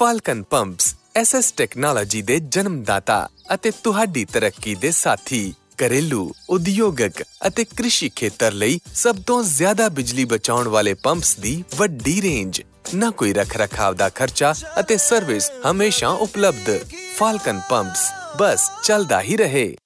Falcon pumps SS technology ਦੇ ਜਨਮਦਾਤਾ ਅਤੇ ਤੁਹਾਡੀ ਤਰੱਕੀ ਦੇ ਸਾਥੀ, ਘਰੇਲੂ ਉਦਯੋਗਿਕ ਅਤੇ ਕ੍ਰਿਸ਼ੀ ਖੇਤਰ ਲਈ ਸਭ ਤੋਂ ਜ਼ਿਆਦਾ ਬਿਜਲੀ ਬਚਾਉਣ ਵਾਲੇ ਪੰਪਸ ਦੀ ਵੱਡੀ ਰੇਂਜ। ਨਾ ਕੋਈ ਰਖਰਖਾਵ ਦਾ ਖਰਚਾ ਅਤੇ ਸਰਵਿਸ ਹਮੇਸ਼ਾ ਉਪਲਬਧ। ਫਾਲਕਨ ਪੰਪਸ, ਬਸ ਚੱਲਦਾ ਹੀ ਰਹੇ।